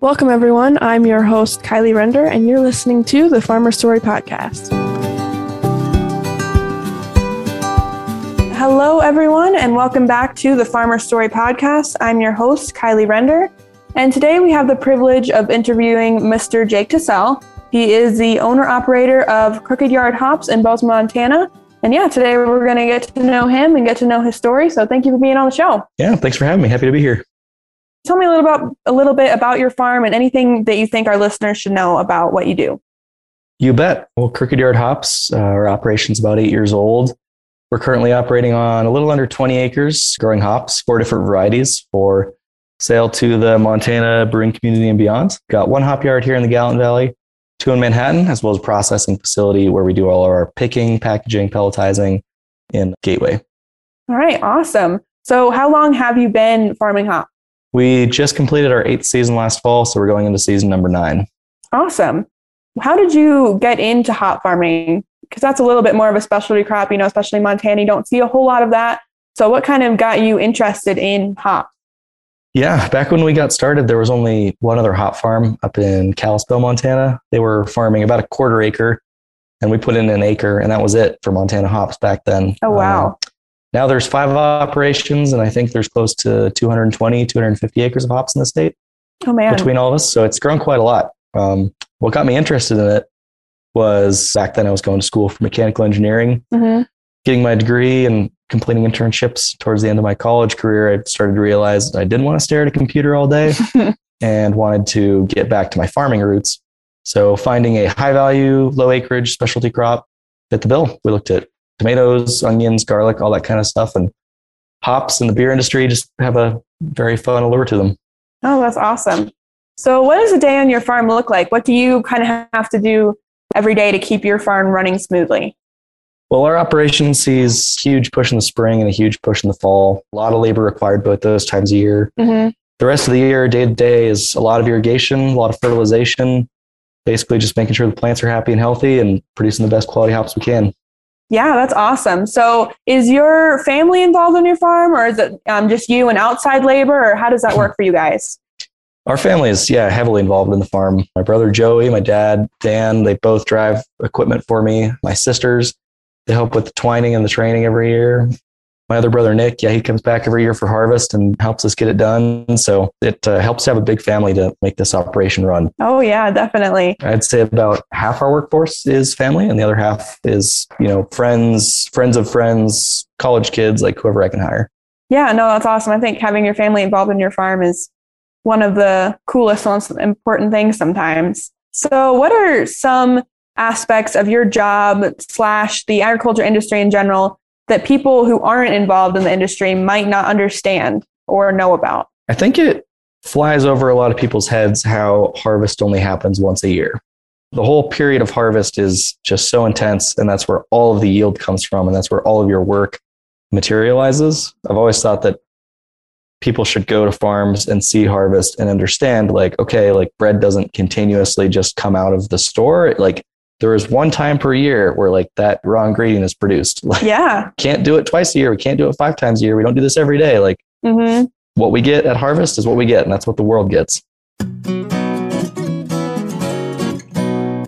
Welcome, everyone. I'm your host, Kyleigh Render, and you're listening to the Farmer Story Podcast. Hello, everyone, and welcome back to the Farmer Story Podcast. I'm your host, Kyleigh Render, and today we have the privilege of interviewing Mr. Jake Teselle. He is the owner operator of Crooked Yard Hops in Bozeman, Montana. And yeah, today we're going to get to know him and get to know his story. So thank you for being on the show. Yeah, thanks for having me. Happy to be here. Tell me a little about a little bit about your farm and anything that you think our listeners should know about what you do. You bet. Well, Crooked Yard Hops, uh, our operation's about eight years old. We're currently operating on a little under 20 acres, growing hops, four different varieties for sale to the Montana brewing community and beyond. Got one hop yard here in the Gallatin Valley, two in Manhattan, as well as a processing facility where we do all of our picking, packaging, pelletizing in Gateway. All right, awesome. So, how long have you been farming hops? We just completed our eighth season last fall, so we're going into season number nine. Awesome. How did you get into hop farming? Because that's a little bit more of a specialty crop, you know, especially Montana. You don't see a whole lot of that. So, what kind of got you interested in hops? Yeah, back when we got started, there was only one other hop farm up in Kalispell, Montana. They were farming about a quarter acre, and we put in an acre, and that was it for Montana hops back then. Oh, wow. Um, now there's five operations, and I think there's close to 220, 250 acres of hops in the state. Oh man! Between all of us, so it's grown quite a lot. Um, what got me interested in it was back then I was going to school for mechanical engineering, mm-hmm. getting my degree and completing internships towards the end of my college career. I started to realize I didn't want to stare at a computer all day and wanted to get back to my farming roots. So finding a high value, low acreage specialty crop fit the bill. We looked at tomatoes, onions, garlic, all that kind of stuff. And hops in the beer industry just have a very fun allure to them. Oh, that's awesome. So, what does a day on your farm look like? What do you kind of have to do every day to keep your farm running smoothly? Well, our operation sees huge push in the spring and a huge push in the fall. A lot of labor required both those times a year. Mm-hmm. The rest of the year, day to day, is a lot of irrigation, a lot of fertilization, basically just making sure the plants are happy and healthy and producing the best quality hops we can. Yeah, that's awesome. So, is your family involved on your farm, or is it um, just you and outside labor, or how does that work for you guys? Our family is, yeah, heavily involved in the farm. My brother Joey, my dad Dan, they both drive equipment for me. My sisters, they help with the twining and the training every year my other brother Nick, yeah, he comes back every year for harvest and helps us get it done. So it uh, helps have a big family to make this operation run. Oh yeah, definitely. I'd say about half our workforce is family, and the other half is you know friends, friends of friends, college kids, like whoever I can hire. Yeah, no, that's awesome. I think having your family involved in your farm is one of the coolest, most important things sometimes. So, what are some aspects of your job slash the agriculture industry in general that people who aren't involved in the industry might not understand or know about? I think it flies over a lot of people's heads how harvest only happens once a year. The whole period of harvest is just so intense, and that's where all of the yield comes from, and that's where all of your work materializes. I've always thought that people should go to farms and see harvest and understand like okay like bread doesn't continuously just come out of the store like there is one time per year where like that raw ingredient is produced. Like, yeah. Can't do it twice a year. We can't do it five times a year. We don't do this every day. Like mm-hmm. what we get at harvest is what we get, and that's what the world gets.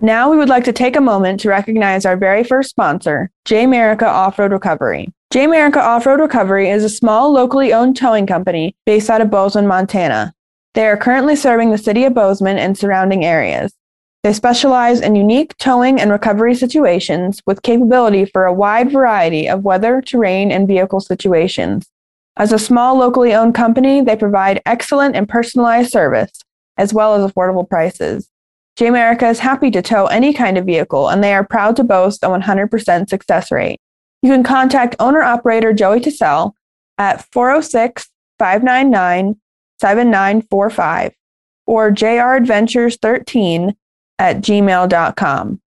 Now we would like to take a moment to recognize our very first sponsor, Jmerica Off-Road Recovery. Jmerica Off-Road Recovery is a small locally owned towing company based out of Bozeman, Montana. They are currently serving the city of Bozeman and surrounding areas. They specialize in unique towing and recovery situations with capability for a wide variety of weather, terrain, and vehicle situations. As a small locally owned company, they provide excellent and personalized service, as well as affordable prices. Jmerica is happy to tow any kind of vehicle, and they are proud to boast a 100% success rate. You can contact owner operator Joey Teselle at 406 599 7945 or JR Adventures 13 at gmail.com.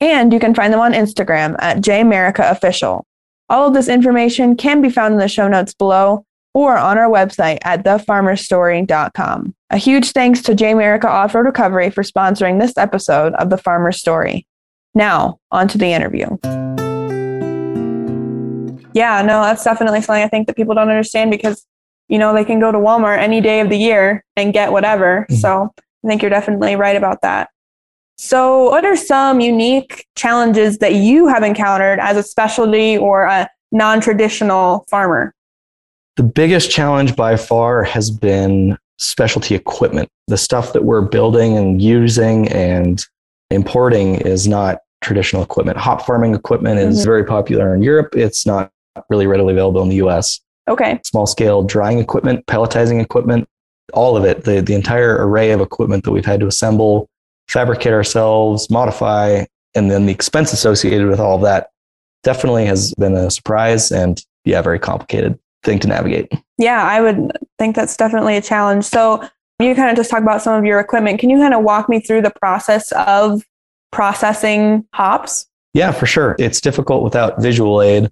And you can find them on Instagram at JmericaOfficial. All of this information can be found in the show notes below or on our website at thefarmerstory.com. A huge thanks to Jmerica Off-Road Recovery for sponsoring this episode of The Farmer's Story. Now, on to the interview. Yeah, no, that's definitely something I think that people don't understand because, you know, they can go to Walmart any day of the year and get whatever. Mm-hmm. So I think you're definitely right about that. So, what are some unique challenges that you have encountered as a specialty or a non traditional farmer? The biggest challenge by far has been specialty equipment. The stuff that we're building and using and importing is not traditional equipment. Hop farming equipment is mm-hmm. very popular in Europe. It's not really readily available in the US. Okay. Small scale drying equipment, pelletizing equipment, all of it, the, the entire array of equipment that we've had to assemble, fabricate ourselves, modify, and then the expense associated with all of that definitely has been a surprise and yeah, very complicated thing to navigate. Yeah, I would think that's definitely a challenge. So you kind of just talk about some of your equipment. Can you kind of walk me through the process of processing hops? Yeah, for sure. It's difficult without visual aid,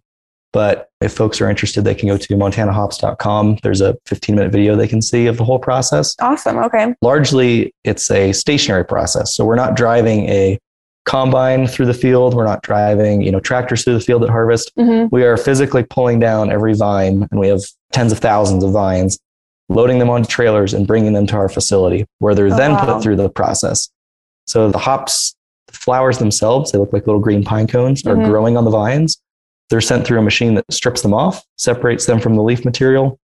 but if folks are interested, they can go to montanahops.com. There's a 15 minute video they can see of the whole process. Awesome. Okay. Largely, it's a stationary process. So we're not driving a combine through the field. We're not driving, you know, tractors through the field at harvest. Mm-hmm. We are physically pulling down every vine, and we have tens of thousands of vines, loading them onto trailers and bringing them to our facility, where they're oh, then wow. put through the process. So the hops, the flowers themselves, they look like little green pine cones, mm-hmm. are growing on the vines. They're sent through a machine that strips them off, separates them from the leaf material.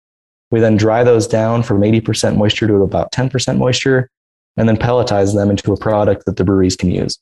We then dry those down from 80% moisture to about 10% moisture, and then pelletize them into a product that the breweries can use.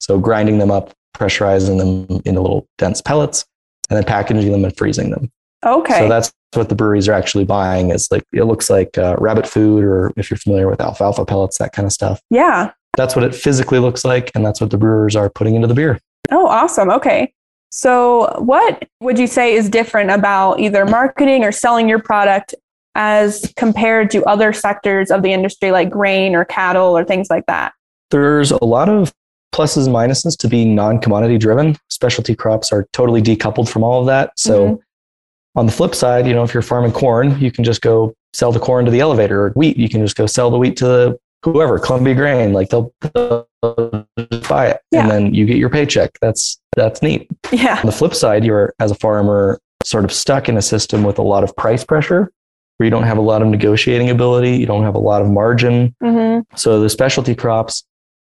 So grinding them up, pressurizing them into little dense pellets, and then packaging them and freezing them. Okay. So that's what the breweries are actually buying is like it looks like uh, rabbit food or if you're familiar with alfalfa pellets that kind of stuff yeah that's what it physically looks like and that's what the brewers are putting into the beer oh awesome okay so what would you say is different about either marketing or selling your product as compared to other sectors of the industry like grain or cattle or things like that there's a lot of pluses and minuses to being non-commodity driven. Specialty crops are totally decoupled from all of that. So mm-hmm. on the flip side, you know, if you're farming corn, you can just go sell the corn to the elevator or wheat. You can just go sell the wheat to the whoever, Columbia Grain, like they'll, they'll buy it yeah. and then you get your paycheck. That's, that's neat. Yeah. On the flip side, you're as a farmer sort of stuck in a system with a lot of price pressure where you don't have a lot of negotiating ability. You don't have a lot of margin. Mm-hmm. So the specialty crops,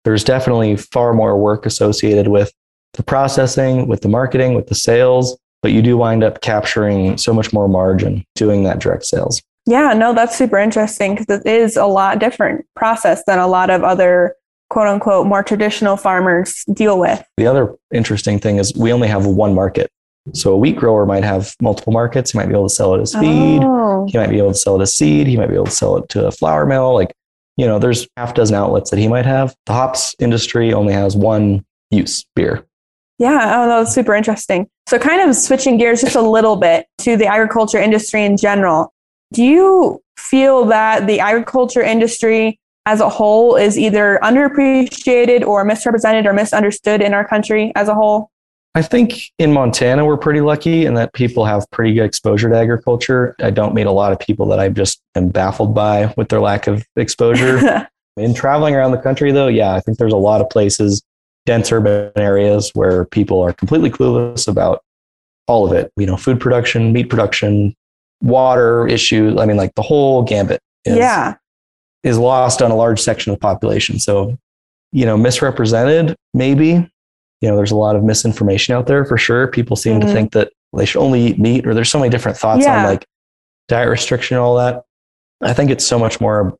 there's definitely far more work associated with the processing, with the marketing, with the sales, but you do wind up capturing so much more margin doing that direct sales. Yeah, no, that's super interesting because it is a lot different process than a lot of other quote unquote more traditional farmers deal with. The other interesting thing is we only have one market. So a wheat grower might have multiple markets. He might be able to sell it as feed. Oh. He might be able to sell it as seed. He might be able to sell it to a flour mill. Like you know, there's half dozen outlets that he might have. The hops industry only has one use beer. Yeah, oh, that was super interesting. So, kind of switching gears just a little bit to the agriculture industry in general. Do you feel that the agriculture industry as a whole is either underappreciated or misrepresented or misunderstood in our country as a whole? I think in Montana, we're pretty lucky in that people have pretty good exposure to agriculture. I don't meet a lot of people that I just am baffled by with their lack of exposure. in traveling around the country, though, yeah, I think there's a lot of places, dense urban areas, where people are completely clueless about all of it. You know, food production, meat production, water issues. I mean, like the whole gambit is, yeah. is lost on a large section of the population. So, you know, misrepresented, maybe you know, there's a lot of misinformation out there for sure. People seem mm-hmm. to think that they should only eat meat, or there's so many different thoughts yeah. on like diet restriction and all that. I think it's so much more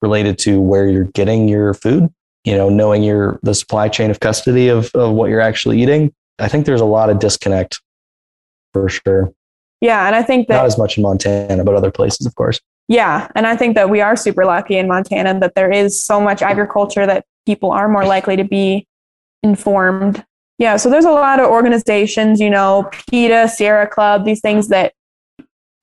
related to where you're getting your food, you know, knowing your the supply chain of custody of, of what you're actually eating. I think there's a lot of disconnect for sure. Yeah. And I think that not as much in Montana, but other places, of course. Yeah. And I think that we are super lucky in Montana that there is so much agriculture that people are more likely to be informed. Yeah, so there's a lot of organizations, you know, PETA, Sierra Club, these things that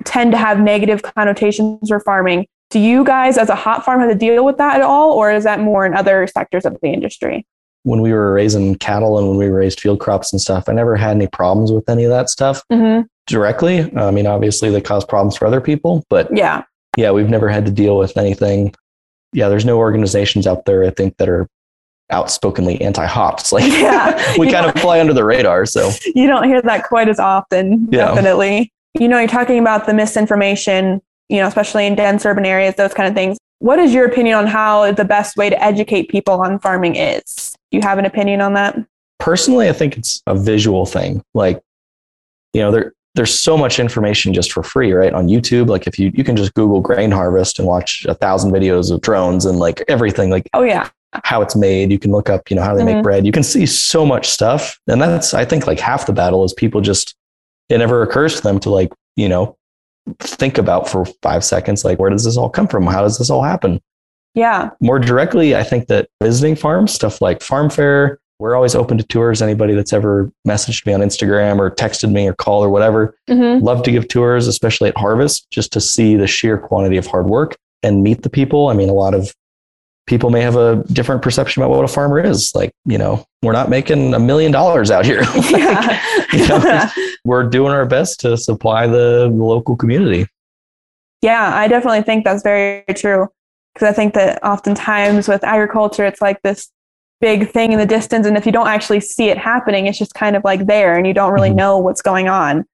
tend to have negative connotations for farming. Do you guys, as a hop farm, have to deal with that at all, or is that more in other sectors of the industry? When we were raising cattle and when we raised field crops and stuff, I never had any problems with any of that stuff mm-hmm. Directly. I mean, obviously, they cause problems for other people, but yeah, yeah, we've never had to deal with anything. Yeah, there's no organizations out there, I think, that are outspokenly anti-hops. Like yeah, we kind of fly under the radar. So you don't hear that quite as often. Yeah. Definitely. You know, you're talking about the misinformation, you know, especially in dense urban areas, those kind of things. What is your opinion on how the best way to educate people on farming is? Do you have an opinion on that? Personally, I think it's a visual thing. Like, you know, there there's so much information just for free, right? On YouTube. Like if you you can just Google grain harvest and watch a thousand videos of drones and like everything, like oh yeah. How it's made. You can look up, you know, how they mm-hmm. make bread. You can see so much stuff. And that's I think like half the battle is people just it never occurs to them to like, you know, think about for five seconds, like where does this all come from? How does this all happen? Yeah. More directly, I think that visiting farms, stuff like farm fair, we're always open to tours. Anybody that's ever messaged me on Instagram or texted me or call or whatever, mm-hmm. love to give tours, especially at harvest, just to see the sheer quantity of hard work and meet the people. I mean, a lot of people may have a different perception about what a farmer is. Like, you know, we're not making a million dollars out here. like, yeah. you know, we're doing our best to supply the, the local community. Yeah, I definitely think that's very true. Because I think that oftentimes with agriculture, it's like this big thing in the distance. And if you don't actually see it happening, it's just kind of like there and you don't really mm-hmm. know what's going on.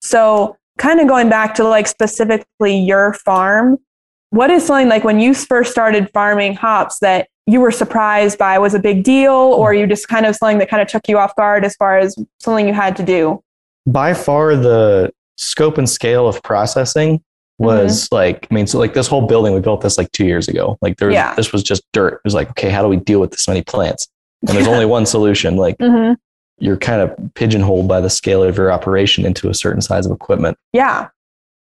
So, kind of going back to like specifically your farm, what is something like when you first started farming hops that you were surprised by was a big deal or you just kind of something that kind of took you off guard as far as something you had to do? By far, the scope and scale of processing was mm-hmm. like, I mean, so like this whole building, we built this like two years ago. Like there was, yeah. this was just dirt. It was like, okay, how do we deal with this many plants? And there's only one solution. Like mm-hmm. you're kind of pigeonholed by the scale of your operation into a certain size of equipment. Yeah.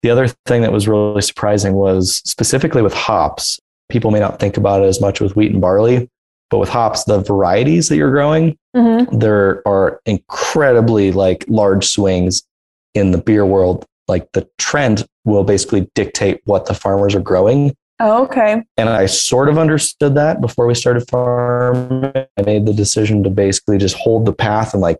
The other thing that was really surprising was specifically with hops. People may not think about it as much with wheat and barley, but with hops, the varieties that you're growing, mm-hmm. there are incredibly like large swings in the beer world like the trend will basically dictate what the farmers are growing. Oh, okay. And I sort of understood that before we started farming. I made the decision to basically just hold the path and like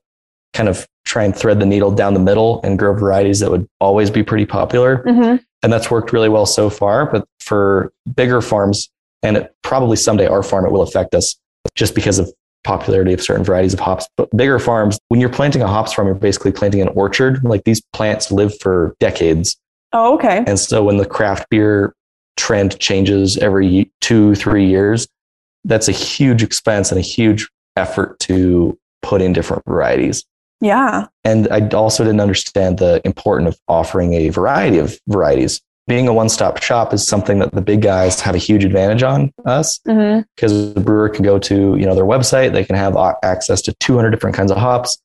kind of try and thread the needle down the middle and grow varieties that would always be pretty popular. Mm-hmm. And that's worked really well so far. But for bigger farms, and it, probably someday our farm, it will affect us just because of popularity of certain varieties of hops. But bigger farms, when you're planting a hops farm, you're basically planting an orchard. Like these plants live for decades. Oh, okay. And so when the craft beer trend changes every two, three years, that's a huge expense and a huge effort to put in different varieties. Yeah. And I also didn't understand the importance of offering a variety of varieties being a one-stop shop is something that the big guys have a huge advantage on us mm-hmm. because the brewer can go to you know their website. They can have access to 200 different kinds of hops.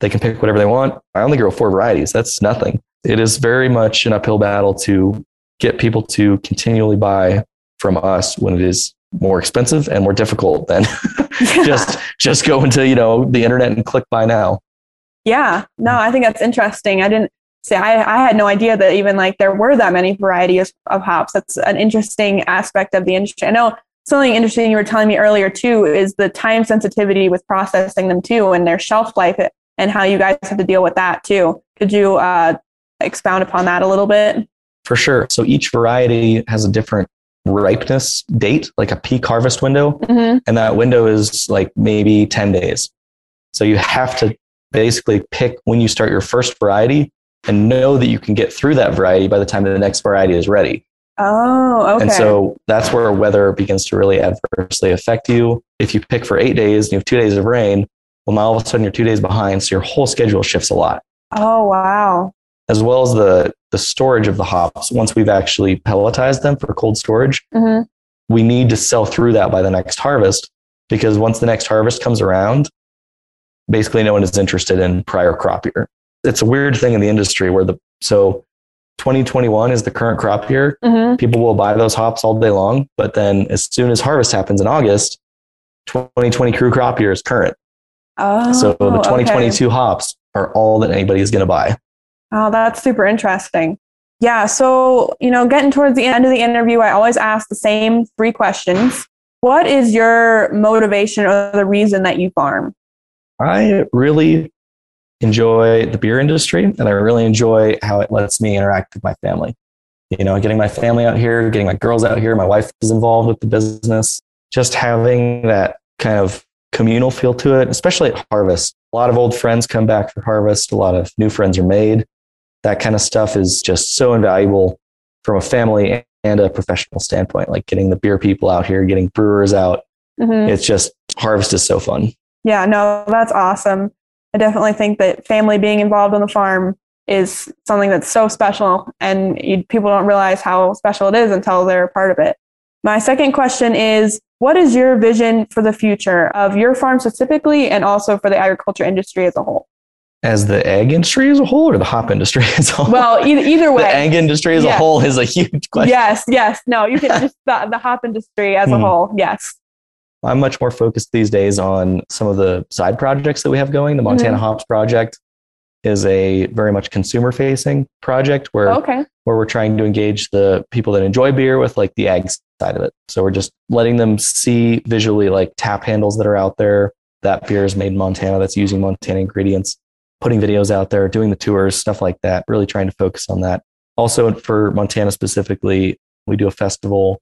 They can pick whatever they want. I only grow four varieties. That's nothing. It is very much an uphill battle to get people to continually buy from us when it is more expensive and more difficult than yeah. just just go into you know the internet and click buy now. Yeah. No i think that's interesting. I didn't See, I, I had no idea that even like there were that many varieties of hops. That's an interesting aspect of the industry. I know something interesting you were telling me earlier too is the time sensitivity with processing them too and their shelf life and how you guys have to deal with that too. Could you uh, expound upon that a little bit? For sure. So each variety has a different ripeness date, like a peak harvest window. Mm-hmm. And that window is like maybe 10 days. So you have to basically pick when you start your first variety and know that you can get through that variety by the time the next variety is ready. Oh, okay. And so that's where weather begins to really adversely affect you. If you pick for eight days and you have two days of rain, well, now all of a sudden you're two days behind. So your whole schedule shifts a lot. Oh, wow. As well as the, the storage of the hops. Once we've actually pelletized them for cold storage, mm-hmm. we need to sell through that by the next harvest because once the next harvest comes around, basically no one is interested in prior crop year it's a weird thing in the industry where the so 2021 is the current crop year. Mm-hmm. People will buy those hops all day long, but then as soon as harvest happens in August, 2020 crew crop year is current. Oh, so the 2022 okay. hops are all that anybody is going to buy. Oh, that's super interesting. Yeah. So, you know, getting towards the end of the interview, I always ask the same three questions. What is your motivation or the reason that you farm? I really enjoy the beer industry and I really enjoy how it lets me interact with my family. You know, getting my family out here, getting my girls out here, my wife is involved with the business, just having that kind of communal feel to it, especially at harvest. A lot of old friends come back for harvest, a lot of new friends are made. That kind of stuff is just so invaluable from a family and a professional standpoint, like getting the beer people out here, getting brewers out. Mm-hmm. It's just harvest is so fun. Yeah, no, that's awesome. I definitely think that family being involved on the farm is something that's so special, and you, people don't realize how special it is until they're a part of it. My second question is What is your vision for the future of your farm specifically, and also for the agriculture industry as a whole? as the ag industry as a whole or the hop industry as a whole? Well, either, either way. the ag industry as yes. a whole is a huge question. Yes, yes. No, you can just the, the hop industry as a mm. whole. Yes. I'm much more focused these days on some of the side projects that we have going. The Montana mm-hmm. Hops Project is a very much consumer facing project where, okay. where we're trying to engage the people that enjoy beer with like the ag side of it. So we're just letting them see visually like tap handles that are out there. That beer is made in Montana that's using Montana ingredients putting videos out there, doing the tours, stuff like that, really trying to focus on that. Also, for Montana specifically, we do a festival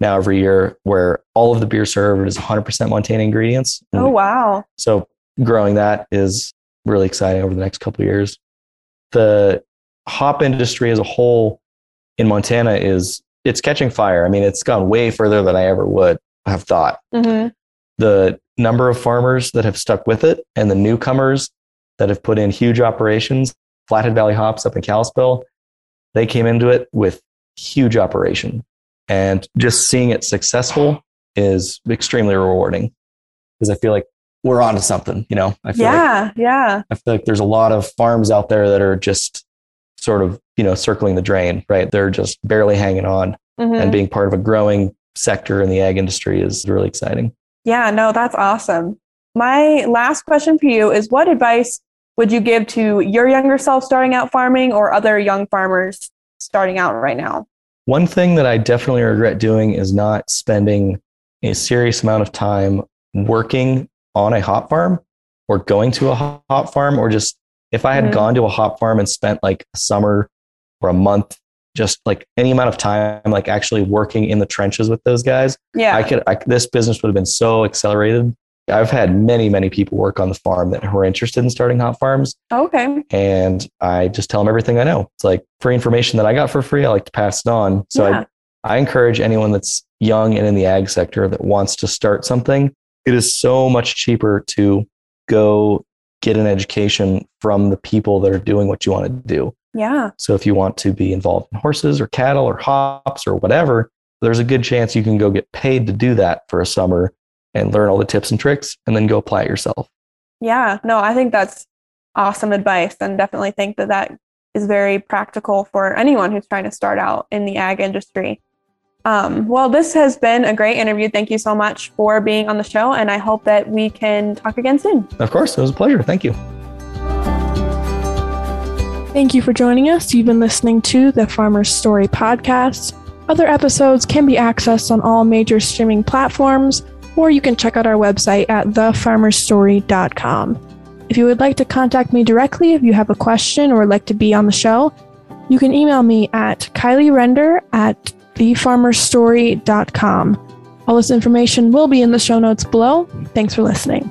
now every year where all of the beer served is 100% Montana ingredients. Oh, wow. So, growing that is really exciting over the next couple of years. The hop industry as a whole in Montana is it's catching fire. I mean, it's gone way further than I ever would have thought. Mm-hmm. The number of farmers that have stuck with it and the newcomers that have put in huge operations. Flathead Valley Hops up in Kalispell, they came into it with huge operation. And just seeing it successful is extremely rewarding because I feel like we're onto something, you know? I feel yeah, like, yeah. I feel like there's a lot of farms out there that are just sort of, you know, circling the drain, right? They're just barely hanging on. Mm-hmm. And being part of a growing sector in the ag industry is really exciting. Yeah, no, that's awesome. My last question for you is what advice would you give to your younger self starting out farming or other young farmers starting out right now? One thing that I definitely regret doing is not spending a serious amount of time working on a hop farm or going to a hop farm or just if I had mm-hmm. gone to a hop farm and spent like a summer or a month just like any amount of time like actually working in the trenches with those guys yeah i could I, this business would have been so accelerated I've had many, many people work on the farm that are interested in starting hop farms. Oh, okay. And I just tell them everything I know. It's like free information that I got for free. I like to pass it on. So yeah. I, I encourage anyone that's young and in the ag sector that wants to start something. It is so much cheaper to go get an education from the people that are doing what you want to do. Yeah. So if you want to be involved in horses or cattle or hops or whatever, there's a good chance you can go get paid to do that for a summer and learn all the tips and tricks and then go apply it yourself. Yeah, no, I think that's awesome advice and definitely think that that is very practical for anyone who's trying to start out in the ag industry. Um, well, this has been a great interview. Thank you so much for being on the show, and I hope that we can talk again soon. Of course, it was a pleasure. Thank you. Thank you for joining us. You've been listening to the Farmer's Story podcast. Other episodes can be accessed on all major streaming platforms or you can check out our website at thefarmerstory.com. If you would like to contact me directly if you have a question or would like to be on the show, you can email me at Kyleigh Render at thefarmerstory.com. All this information will be in the show notes below. Thanks for listening.